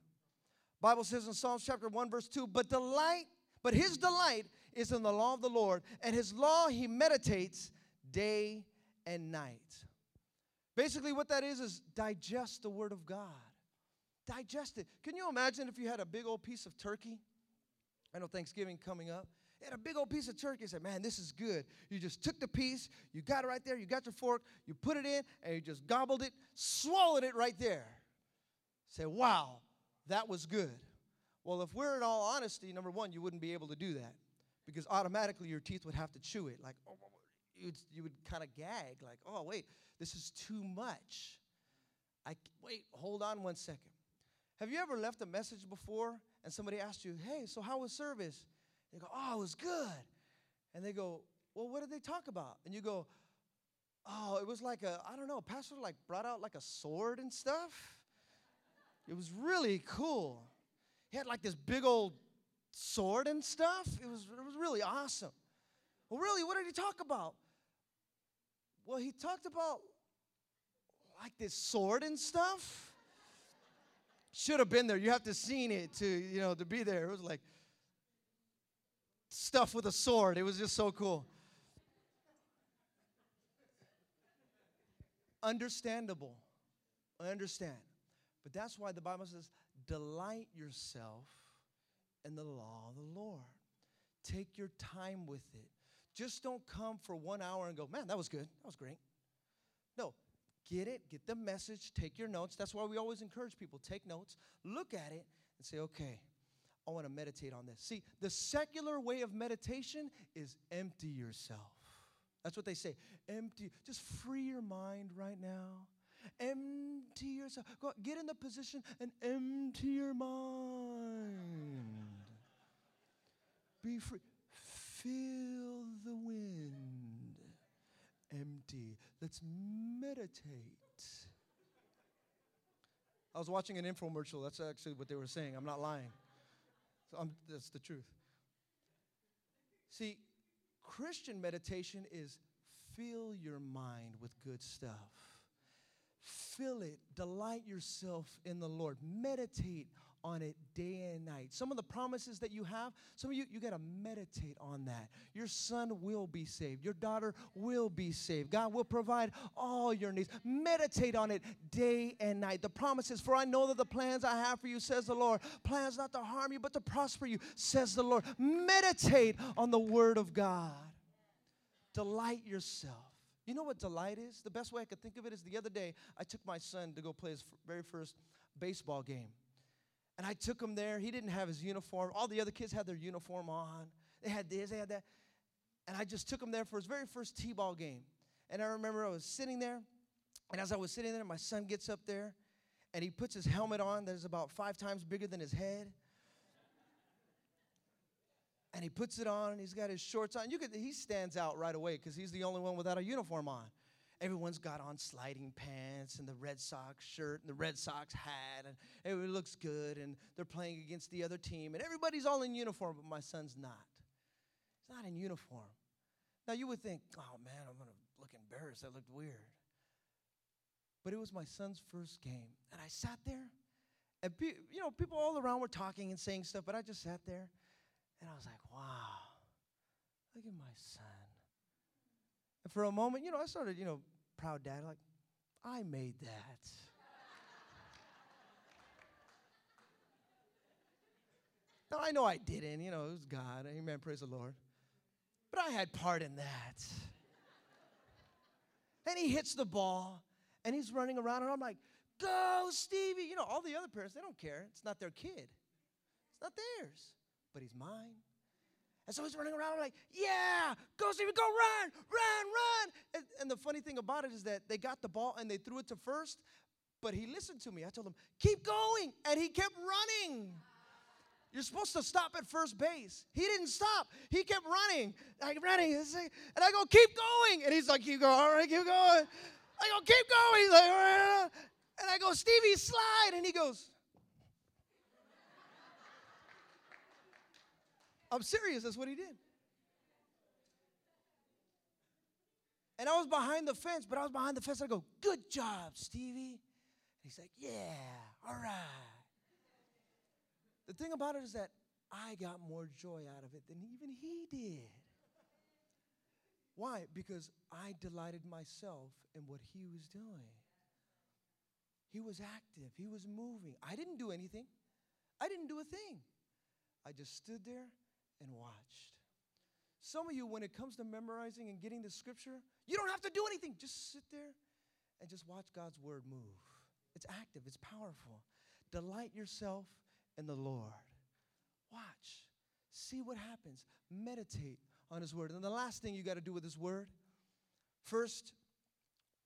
Bible says in Psalms chapter 1 verse 2, but delight, but his delight is in the law of the Lord, and his law he meditates day and night. Basically, what that is is digest the Word of God. Digest it. Can you imagine if you had a big old piece of turkey? I know Thanksgiving coming up. You had a big old piece of turkey. You said, Man, this is good. You just took the piece, you got it right there, you got your fork, you put it in, and you just gobbled it, swallowed it right there. Say, Wow, that was good. Well, if we're in all honesty, number one, you wouldn't be able to do that because automatically your teeth would have to chew it. Like, oh, you'd, you would kind of gag, like, oh, wait, this is too much. I, wait, hold on one second. Have you ever left a message before and somebody asked you, hey, so how was service? They go, oh, it was good. And they go, well, what did they talk about? And you go, oh, it was like a, I don't know, pastor like brought out like a sword and stuff. It was really cool. He had like this big old sword and stuff. It was, it was really awesome. Well, really, what did he talk about? Well, he talked about like this sword and stuff. Should have been there. You have to seen it to, you know, to be there. It was like stuff with a sword. It was just so cool. Understandable. I understand. But that's why the Bible says, delight yourself in the law of the Lord. Take your time with it. Just don't come for one hour and go, man, that was good. That was great. No, get it, get the message, take your notes. That's why we always encourage people take notes, look at it, and say, okay, I want to meditate on this. See, the secular way of meditation is empty yourself. That's what they say. Empty, just free your mind right now. Empty yourself. Go, get in the position and empty your mind. Be free. Feel the wind. Empty. Let's meditate. I was watching an infomercial. That's actually what they were saying. I'm not lying. So I'm, that's the truth. See, Christian meditation is fill your mind with good stuff. Fill it. Delight yourself in the Lord. Meditate on it day and night. Some of the promises that you have, some of you, you got to meditate on that. Your son will be saved. Your daughter will be saved. God will provide all your needs. Meditate on it day and night. The promises, for I know that the plans I have for you, says the Lord, plans not to harm you, but to prosper you, says the Lord. Meditate on the word of God. Delight yourself. You know what delight is? The best way I could think of it is the other day, I took my son to go play his very first baseball game. And I took him there. He didn't have his uniform. All the other kids had their uniform on. They had this, they had that. And I just took him there for his very first T ball game. And I remember I was sitting there. And as I was sitting there, my son gets up there and he puts his helmet on that is about five times bigger than his head. And he puts it on and he's got his shorts on. You could, he stands out right away because he's the only one without a uniform on. Everyone's got on sliding pants and the Red Sox shirt and the Red Sox hat, and it looks good, and they're playing against the other team, and everybody's all in uniform, but my son's not. He's not in uniform. Now you would think, oh man, I'm gonna look embarrassed. That looked weird. But it was my son's first game, and I sat there, and pe- you know, people all around were talking and saying stuff, but I just sat there, and I was like, wow, look at my son. For a moment, you know, I started, you know, proud dad, like, I made that. now I know I didn't, you know, it was God. Amen. Praise the Lord. But I had part in that. And he hits the ball and he's running around, and I'm like, go, Stevie. You know, all the other parents, they don't care. It's not their kid, it's not theirs, but he's mine. And so he's running around, like, yeah, go, Stevie, go run, run, run. And, and the funny thing about it is that they got the ball and they threw it to first, but he listened to me. I told him, keep going. And he kept running. You're supposed to stop at first base. He didn't stop. He kept running, like running. And I go, keep going. And he's like, keep going. All right, keep going. I go, keep going. He's like, all right. And I go, Stevie, slide. And he goes, I'm serious. That's what he did. And I was behind the fence, but I was behind the fence. I go, good job, Stevie. And he's like, yeah, all right. The thing about it is that I got more joy out of it than even he did. Why? Because I delighted myself in what he was doing. He was active, he was moving. I didn't do anything, I didn't do a thing. I just stood there and watched. Some of you, when it comes to memorizing and getting the scripture, you don't have to do anything. Just sit there and just watch God's word move. It's active, it's powerful. Delight yourself in the Lord. Watch, see what happens, meditate on His word. And the last thing you got to do with His word first,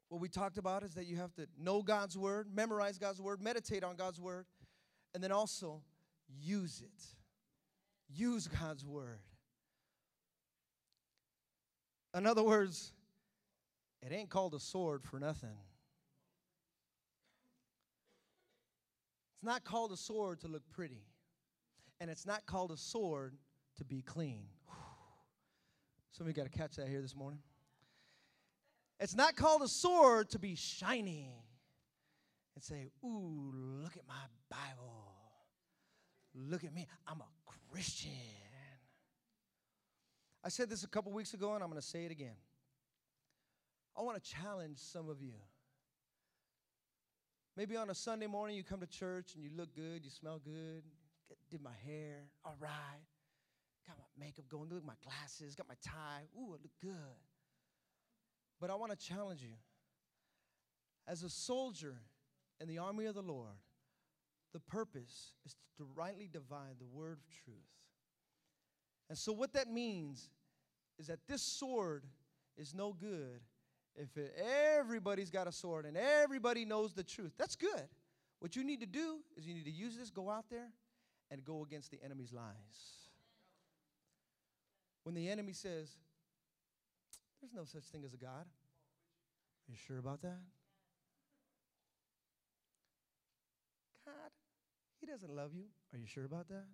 what we talked about is that you have to know God's word, memorize God's word, meditate on God's word, and then also use it. Use God's word. In other words, it ain't called a sword for nothing. It's not called a sword to look pretty. And it's not called a sword to be clean. Some of you got to catch that here this morning. It's not called a sword to be shiny and say, Ooh, look at my Bible. Look at me. I'm a Christian. I said this a couple weeks ago, and I'm going to say it again. I want to challenge some of you. Maybe on a Sunday morning, you come to church and you look good, you smell good, did my hair, all right, got my makeup going, look at my glasses, got my tie, ooh, I look good. But I want to challenge you. As a soldier in the army of the Lord, the purpose is to rightly divide the word of truth. And so, what that means is that this sword is no good if it, everybody's got a sword and everybody knows the truth. That's good. What you need to do is you need to use this, go out there, and go against the enemy's lies. When the enemy says, There's no such thing as a God, are you sure about that? God, He doesn't love you. Are you sure about that?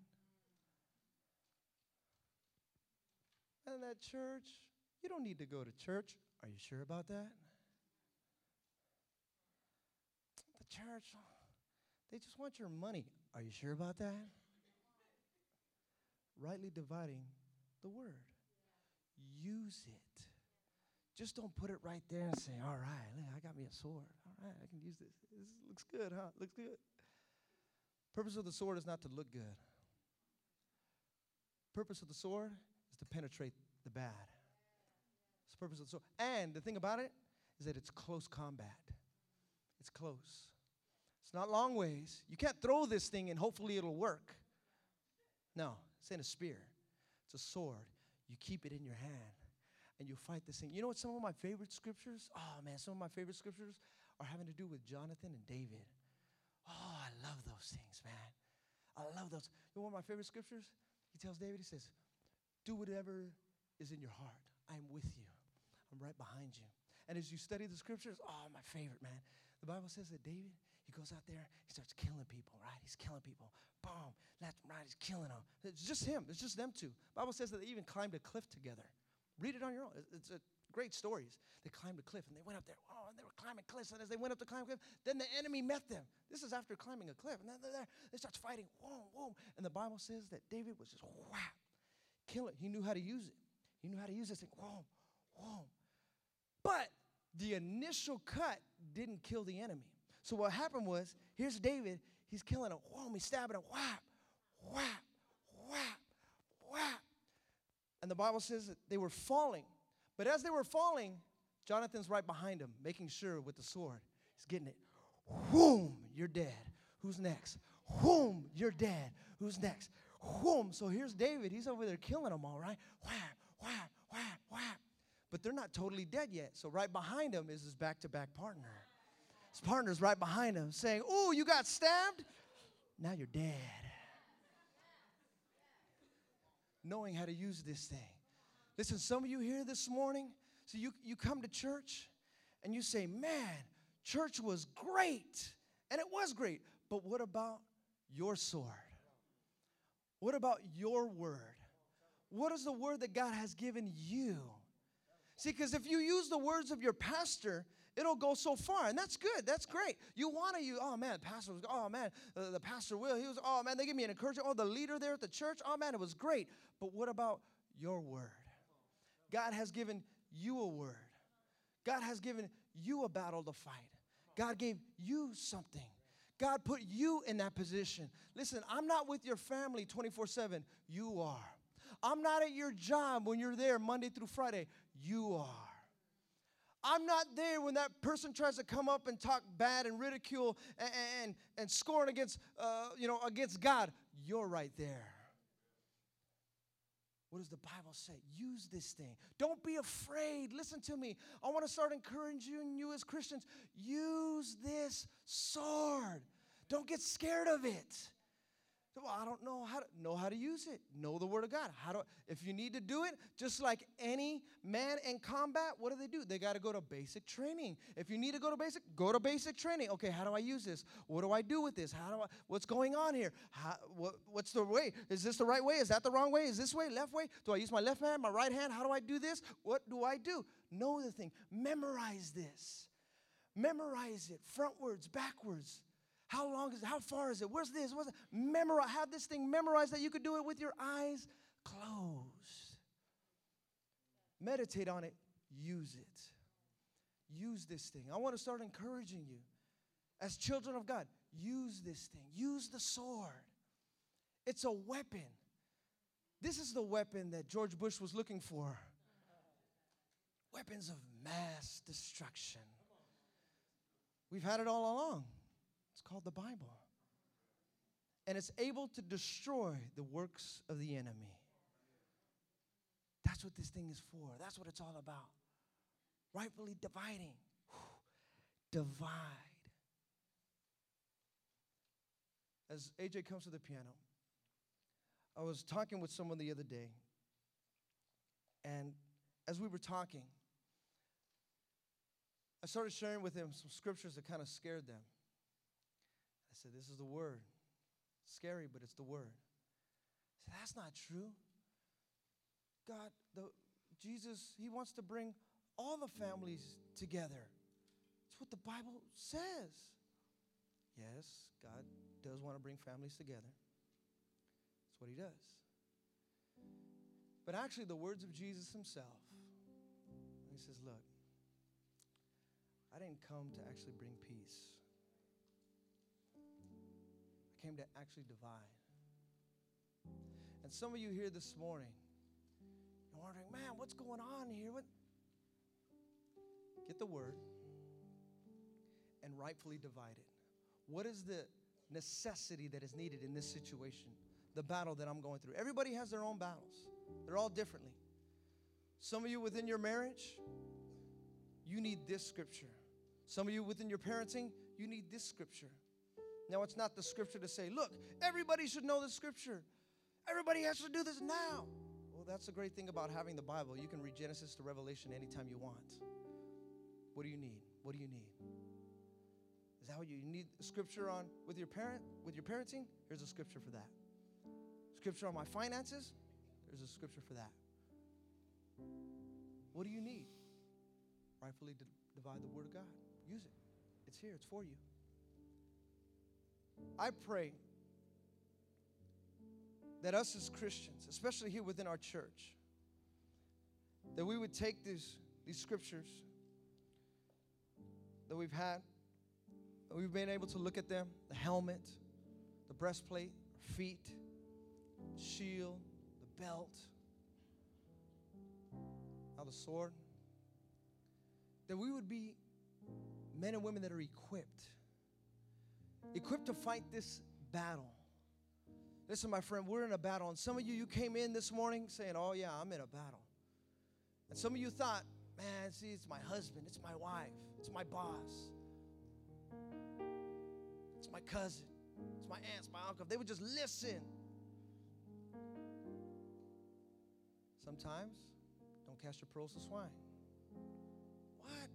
And that church, you don't need to go to church. Are you sure about that? The church, they just want your money. Are you sure about that? Rightly dividing the word. Use it. Just don't put it right there and say, all right, I got me a sword. All right, I can use this. This looks good, huh? Looks good. Purpose of the sword is not to look good. Purpose of the sword is to penetrate the bad. It's the purpose of the sword. And the thing about it is that it's close combat. It's close. It's not long ways. You can't throw this thing and hopefully it'll work. No, it's in a spear. It's a sword. You keep it in your hand and you fight this thing. You know what some of my favorite scriptures? Oh man, some of my favorite scriptures are having to do with Jonathan and David. I love those things, man. I love those. You know one of my favorite scriptures? He tells David, he says, Do whatever is in your heart. I am with you. I'm right behind you. And as you study the scriptures, oh, my favorite, man. The Bible says that David, he goes out there, he starts killing people, right? He's killing people. Boom, left, right, he's killing them. It's just him. It's just them two. Bible says that they even climbed a cliff together. Read it on your own. It's a great stories. They climbed a cliff and they went up there. Oh, and they were climbing cliffs. And as they went up to climb a cliff, then the enemy met them. This is after climbing a cliff. And then they're there. They start fighting. Whoa, whoa. And the Bible says that David was just whap, kill it. He knew how to use it. He knew how to use this thing. Whoa, whoa. But the initial cut didn't kill the enemy. So what happened was, here's David. He's killing him. Whoa, he's stabbing him. Whap, whap, whap, whap. And the Bible says that they were falling. But as they were falling, Jonathan's right behind him, making sure with the sword. He's getting it. Whoom, you're dead. Who's next? Whoom, you're dead. Who's next? Whoom. So here's David. He's over there killing them all right. Whap, whap, whap, whap. But they're not totally dead yet. So right behind him is his back to back partner. His partner's right behind him saying, Oh, you got stabbed? Now you're dead knowing how to use this thing. Listen, some of you here this morning, so you, you come to church and you say, Man, church was great. And it was great. But what about your sword? What about your word? What is the word that God has given you? See, because if you use the words of your pastor, it'll go so far, and that's good. That's great. You want to use, oh man, pastor was, oh man, uh, the pastor will. He was, oh man, they gave me an encouragement. Oh, the leader there at the church, oh man, it was great. But what about your word? God has given you a word. God has given you a battle to fight. God gave you something. God put you in that position. Listen, I'm not with your family 24 7. You are. I'm not at your job when you're there Monday through Friday. You are. I'm not there when that person tries to come up and talk bad and ridicule and, and, and scorn against, uh, you know, against God. You're right there. What does the Bible say? Use this thing. Don't be afraid. Listen to me. I want to start encouraging you as Christians. Use this sword. Don't get scared of it. Well, I don't know how to know how to use it. Know the word of God. How do if you need to do it, just like any man in combat, what do they do? They got to go to basic training. If you need to go to basic, go to basic training. Okay, how do I use this? What do I do with this? How do I what's going on here? How, what, what's the way? Is this the right way? Is that the wrong way? Is this way? Left way? Do I use my left hand, my right hand? How do I do this? What do I do? Know the thing. Memorize this. Memorize it frontwards, backwards. How long is it? How far is it? Where's this? What's it? Memorize, have this thing memorized that you could do it with your eyes closed. Meditate on it, use it. Use this thing. I want to start encouraging you as children of God. Use this thing. Use the sword. It's a weapon. This is the weapon that George Bush was looking for weapons of mass destruction. We've had it all along. It's called the Bible. And it's able to destroy the works of the enemy. That's what this thing is for. That's what it's all about. Rightfully dividing. Divide. As AJ comes to the piano, I was talking with someone the other day, and as we were talking, I started sharing with them some scriptures that kind of scared them. I said, This is the word. scary, but it's the word. Said, That's not true. God, the, Jesus, He wants to bring all the families together. That's what the Bible says. Yes, God does want to bring families together. That's what He does. But actually, the words of Jesus Himself, He says, Look, I didn't come to actually bring peace came to actually divide. And some of you here this morning, you're wondering, man, what's going on here? What? Get the word and rightfully divide it. What is the necessity that is needed in this situation? The battle that I'm going through. Everybody has their own battles, they're all differently. Some of you within your marriage, you need this scripture. Some of you within your parenting, you need this scripture. Now, it's not the scripture to say, look, everybody should know the scripture. Everybody has to do this now. Well, that's the great thing about having the Bible. You can read Genesis to Revelation anytime you want. What do you need? What do you need? Is that what you need scripture on with your parent, with your parenting? Here's a scripture for that. Scripture on my finances? There's a scripture for that. What do you need? Rightfully di- divide the word of God. Use it. It's here, it's for you. I pray that us as Christians, especially here within our church, that we would take these, these scriptures that we've had, and we've been able to look at them the helmet, the breastplate, feet, shield, the belt, now the sword, that we would be men and women that are equipped, equipped to fight this battle. Listen, my friend, we're in a battle, and some of you, you came in this morning saying, Oh, yeah, I'm in a battle. And some of you thought, Man, see, it's my husband, it's my wife, it's my boss, it's my cousin, it's my aunts, my uncle. They would just listen. Sometimes, don't cast your pearls to swine. What?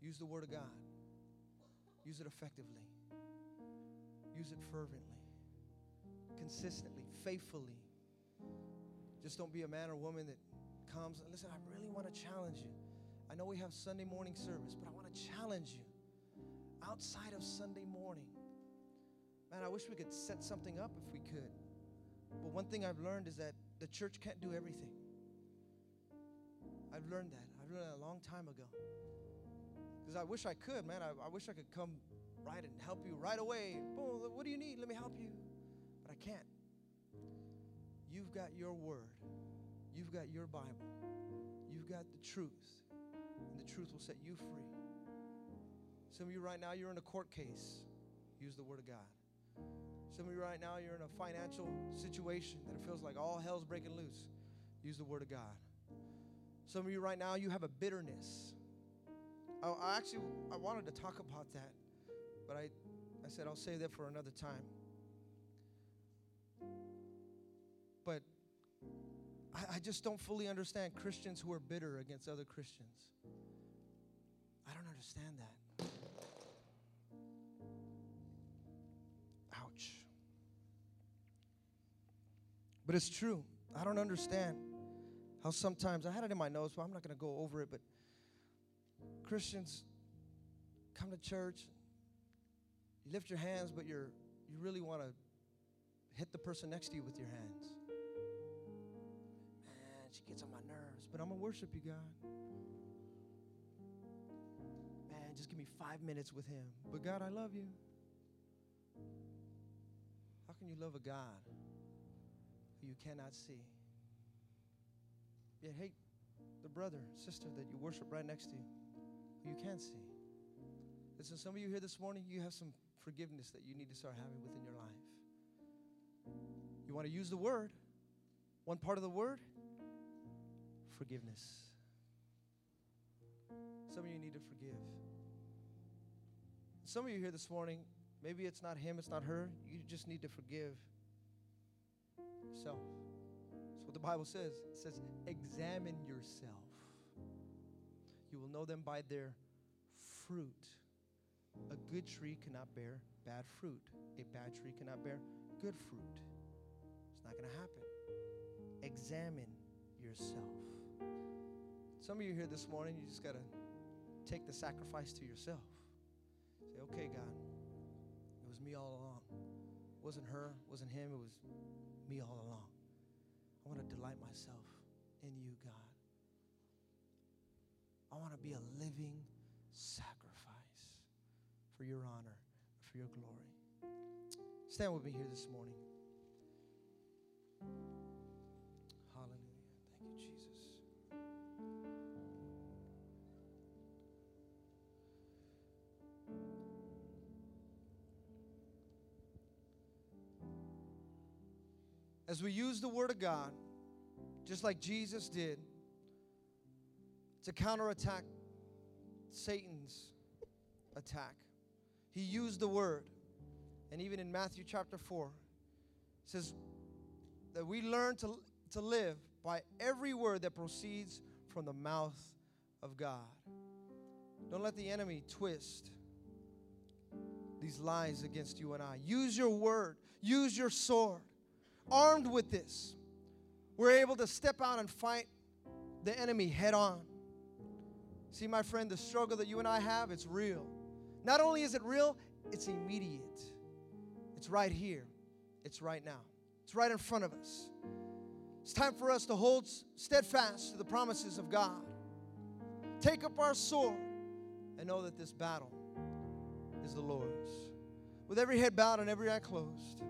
Use the Word of God. Use it effectively. Use it fervently, consistently, faithfully. Just don't be a man or woman that comes listen, I really want to challenge you. I know we have Sunday morning service, but I want to challenge you outside of Sunday morning. Man, I wish we could set something up if we could. But one thing I've learned is that the church can't do everything. I've learned that. I've learned that a long time ago. Because I wish I could, man. I, I wish I could come right and help you right away. Boom, what do you need? Let me help you. But I can't. You've got your word. You've got your Bible. You've got the truth. And the truth will set you free. Some of you right now, you're in a court case. Use the word of God. Some of you right now, you're in a financial situation that it feels like all hell's breaking loose. Use the word of God. Some of you right now, you have a bitterness. I, I actually I wanted to talk about that, but I, I said I'll save that for another time. But I, I just don't fully understand Christians who are bitter against other Christians. I don't understand that. Ouch. But it's true. I don't understand how sometimes, I had it in my notes, but I'm not going to go over it, but Christians come to church, you lift your hands, but you're, you really want to hit the person next to you with your hands. Man, she gets on my nerves, but I'm going to worship you, God. Man, just give me five minutes with Him. But God, I love you. How can you love a God who you cannot see? Yet hate the brother, sister that you worship right next to you, you can't see. Listen, some of you here this morning, you have some forgiveness that you need to start having within your life. You want to use the word. One part of the word forgiveness. Some of you need to forgive. Some of you here this morning, maybe it's not him, it's not her. You just need to forgive yourself. That's what the Bible says. It says, examine yourself. You will know them by their fruit. A good tree cannot bear bad fruit. A bad tree cannot bear good fruit. It's not going to happen. Examine yourself. Some of you here this morning, you just got to take the sacrifice to yourself. Say, okay, God, it was me all along. It wasn't her, it wasn't him, it was me all along. I want to delight myself in you, God. Be a living sacrifice for your honor, for your glory. Stand with me here this morning. Hallelujah. Thank you, Jesus. As we use the Word of God, just like Jesus did, to counterattack Satan's attack, he used the Word. And even in Matthew chapter 4, it says that we learn to, to live by every word that proceeds from the mouth of God. Don't let the enemy twist these lies against you and I. Use your word, use your sword. Armed with this, we're able to step out and fight the enemy head on. See, my friend, the struggle that you and I have, it's real. Not only is it real, it's immediate. It's right here. It's right now. It's right in front of us. It's time for us to hold steadfast to the promises of God. Take up our sword and know that this battle is the Lord's. With every head bowed and every eye closed.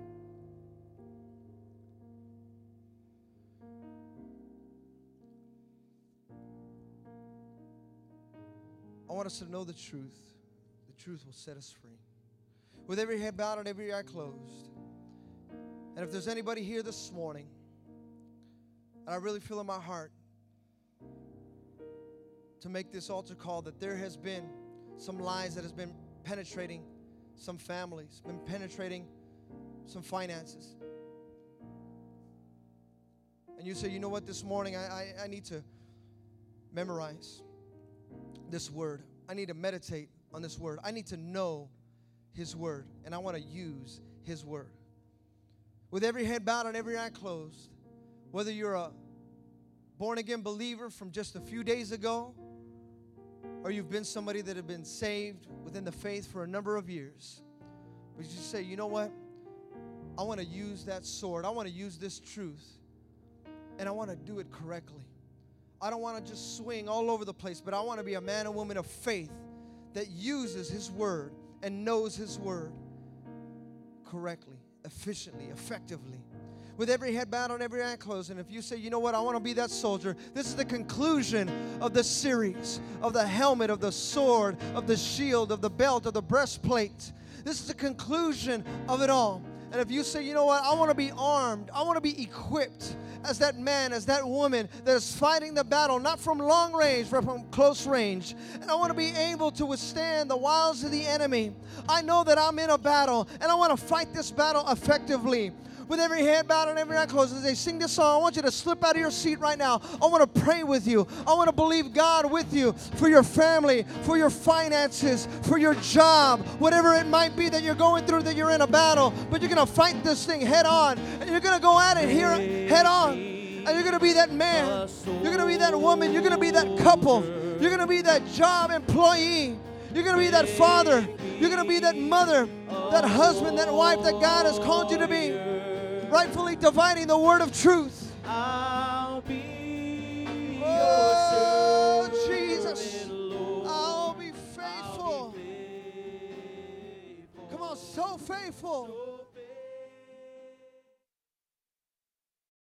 I want us to know the truth. The truth will set us free. With every head bowed and every eye closed. And if there's anybody here this morning, and I really feel in my heart to make this altar call that there has been some lies that has been penetrating some families, been penetrating some finances. And you say, you know what, this morning I, I, I need to memorize this word. I need to meditate on this word. I need to know his word, and I want to use his word. With every head bowed and every eye closed, whether you're a born again believer from just a few days ago, or you've been somebody that have been saved within the faith for a number of years, but you say, you know what? I want to use that sword. I want to use this truth, and I want to do it correctly. I don't want to just swing all over the place, but I want to be a man and woman of faith that uses His word and knows His word correctly, efficiently, effectively. With every head bowed and every eye closed. And if you say, you know what, I want to be that soldier, this is the conclusion of the series of the helmet, of the sword, of the shield, of the belt, of the breastplate. This is the conclusion of it all. And if you say, you know what, I want to be armed, I want to be equipped as that man, as that woman that is fighting the battle, not from long range, but from close range. And I want to be able to withstand the wiles of the enemy. I know that I'm in a battle, and I want to fight this battle effectively with every hand bowed and every eye closed, as they sing this song, I want you to slip out of your seat right now. I want to pray with you. I want to believe God with you for your family, for your finances, for your job, whatever it might be that you're going through, that you're in a battle. But you're going to fight this thing head on. And you're going to go at it here head on. And you're going to be that man. You're going to be that woman. You're going to be that couple. You're going to be that job employee. You're going to be that father. You're going to be that mother, that husband, that wife that God has called you to be rightfully dividing the word of truth. I'll be Oh, your Jesus. I'll be I'll be faithful. Come on, so faithful.